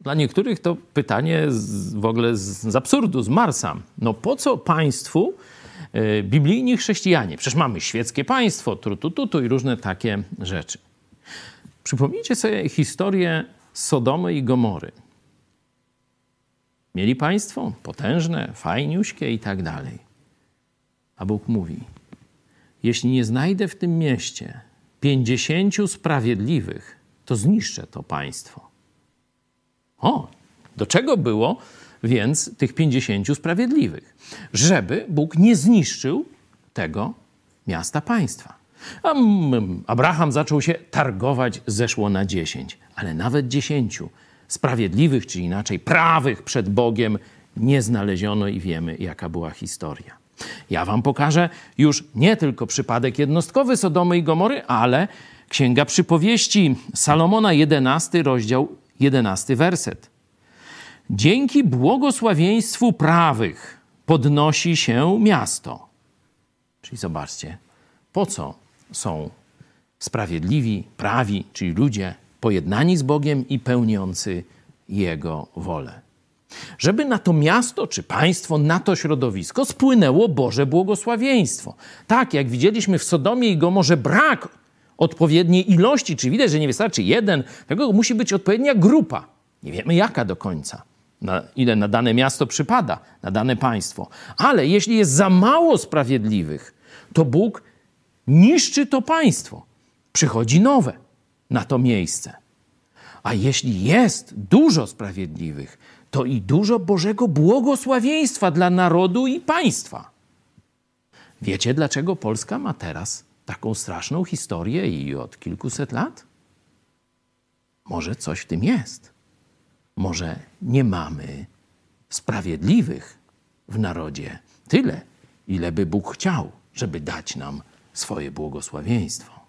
Dla niektórych to pytanie z, w ogóle z, z absurdu, z Marsa. No po co państwu y, biblijni chrześcijanie? Przecież mamy świeckie państwo, trutu, tutu i różne takie rzeczy. Przypomnijcie sobie historię Sodomy i Gomory. Mieli państwo potężne, fajniuśkie i tak dalej. A Bóg mówi: Jeśli nie znajdę w tym mieście pięćdziesięciu sprawiedliwych, to zniszczę to państwo. O, do czego było więc tych pięćdziesięciu sprawiedliwych? Żeby Bóg nie zniszczył tego miasta państwa. Abraham zaczął się targować, zeszło na dziesięć, ale nawet dziesięciu sprawiedliwych, czy inaczej prawych przed Bogiem nie znaleziono i wiemy, jaka była historia. Ja wam pokażę już nie tylko przypadek jednostkowy Sodomy i Gomory, ale Księga Przypowieści Salomona, 11 rozdział, 11 werset. Dzięki błogosławieństwu prawych podnosi się miasto. Czyli zobaczcie, po co są sprawiedliwi, prawi, czyli ludzie pojednani z Bogiem i pełniący Jego wolę. Żeby na to miasto czy państwo, na to środowisko spłynęło Boże błogosławieństwo. Tak, jak widzieliśmy w Sodomie i Gomorze, brak odpowiedniej ilości, czy widać, że nie wystarczy jeden, tego musi być odpowiednia grupa. Nie wiemy jaka do końca, na ile na dane miasto przypada, na dane państwo. Ale jeśli jest za mało sprawiedliwych, to Bóg niszczy to państwo. Przychodzi nowe na to miejsce. A jeśli jest dużo sprawiedliwych, to i dużo Bożego błogosławieństwa dla narodu i państwa. Wiecie, dlaczego Polska ma teraz taką straszną historię i od kilkuset lat? Może coś w tym jest. Może nie mamy sprawiedliwych w narodzie tyle, ile by Bóg chciał, żeby dać nam swoje błogosławieństwo.